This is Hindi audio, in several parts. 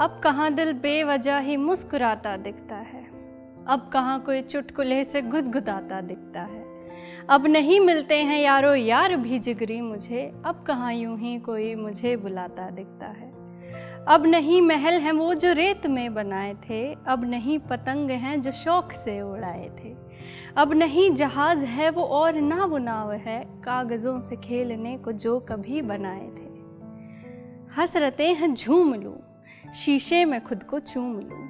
अब कहाँ दिल बेवजह ही मुस्कुराता दिखता है? अब कहाँ कोई चुटकुले से गुदगुदाता दिखता है? अब नहीं मिलते हैं यारो यार भी जिगरी मुझे, अब कहाँ यूँ ही कोई मुझे बुलाता दिखता है? अब नहीं महल हैं वो जो रेत में बनाए थे, अब नहीं पतंग हैं जो शौक से उड़ाए थे। अब नहीं जहाज़ है वो और ना वो नाव है, कागज़ों से खेलने को जो कभी बनाए थे। हसरतें हैं झूम लूँ शीशे में खुद को चूम लूँ।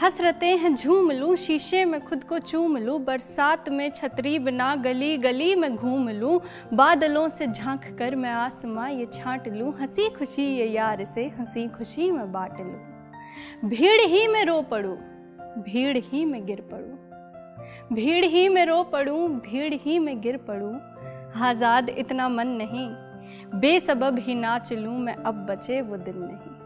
हसरतें हैं, झूम लूँ, शीशे में खुद को चूम लूँ। बरसात में छतरी बिना गली गली में घूम लूँ। बादलों से झाँक कर मैं आसमां ये छांट लूँ। हँसी खुशी ये यार से हँसी खुशी में बांट लूँ। भीड़ ही में रो पड़ूँ, भीड़ ही में गिर पड़ूँ। भीड़ ही में रो पड़ूँ, भीड़ ही में गिर पड़ूँ। आज़ाद इतना मन नहीं, बेसबब ही नाच लूँ मैं, अब बचे वो दिन नहीं।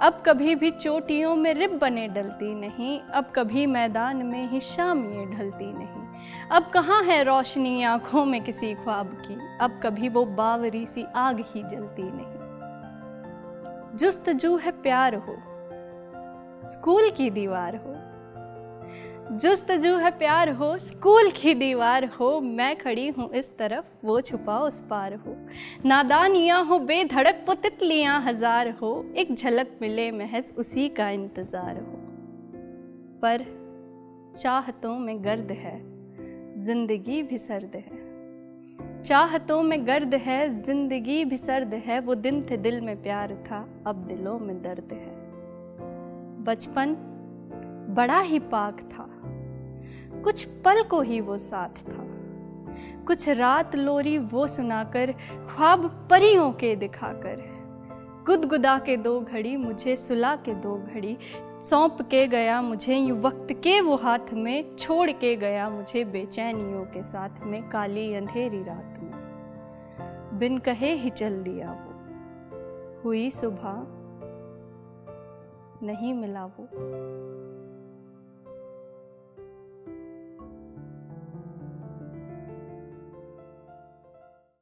अब कभी भी चोटियों में रिब बने डलती नहीं, अब कभी मैदान में ही शाम ये ढलती नहीं। अब कहाँ है रोशनी आँखों में किसी ख्वाब की? अब कभी वो बावरी सी आग ही जलती नहीं। जुस्तजू है प्यार हो, स्कूल की दीवार हो जुस्तजू है प्यार हो, स्कूल की दीवार हो, मैं खड़ी हूँ इस तरफ़, वो छुपा उस पार हो। नादानियाँ हो, बेधड़क वो तितलियाँ हज़ार हो, एक झलक मिले महज उसी का इंतज़ार हो। पर चाहतों में गर्द है, ज़िंदगी भी सर्द है। चाहतों में गर्द है, ज़िंदगी भी सर्द है, वो दिन थे दिल में प्यार था, अब दिलों में दर्द है। बचपन बड़ा ही पाक था कुछ पल को ही वो साथ था। कुछ रात लोरी वो सुनाकर ख्वाब परियों के दिखाकर। गुदगुदा के दो घड़ी, मुझे सुला के दो घड़ी, सौंप के गया मुझे यू वक्त के वो हाथ में, छोड़ के गया मुझे बेचैनियों के साथ में काली अंधेरी रात में। बिन कहे ही चल दिया वो। हुई सुबह, नहीं मिला वो।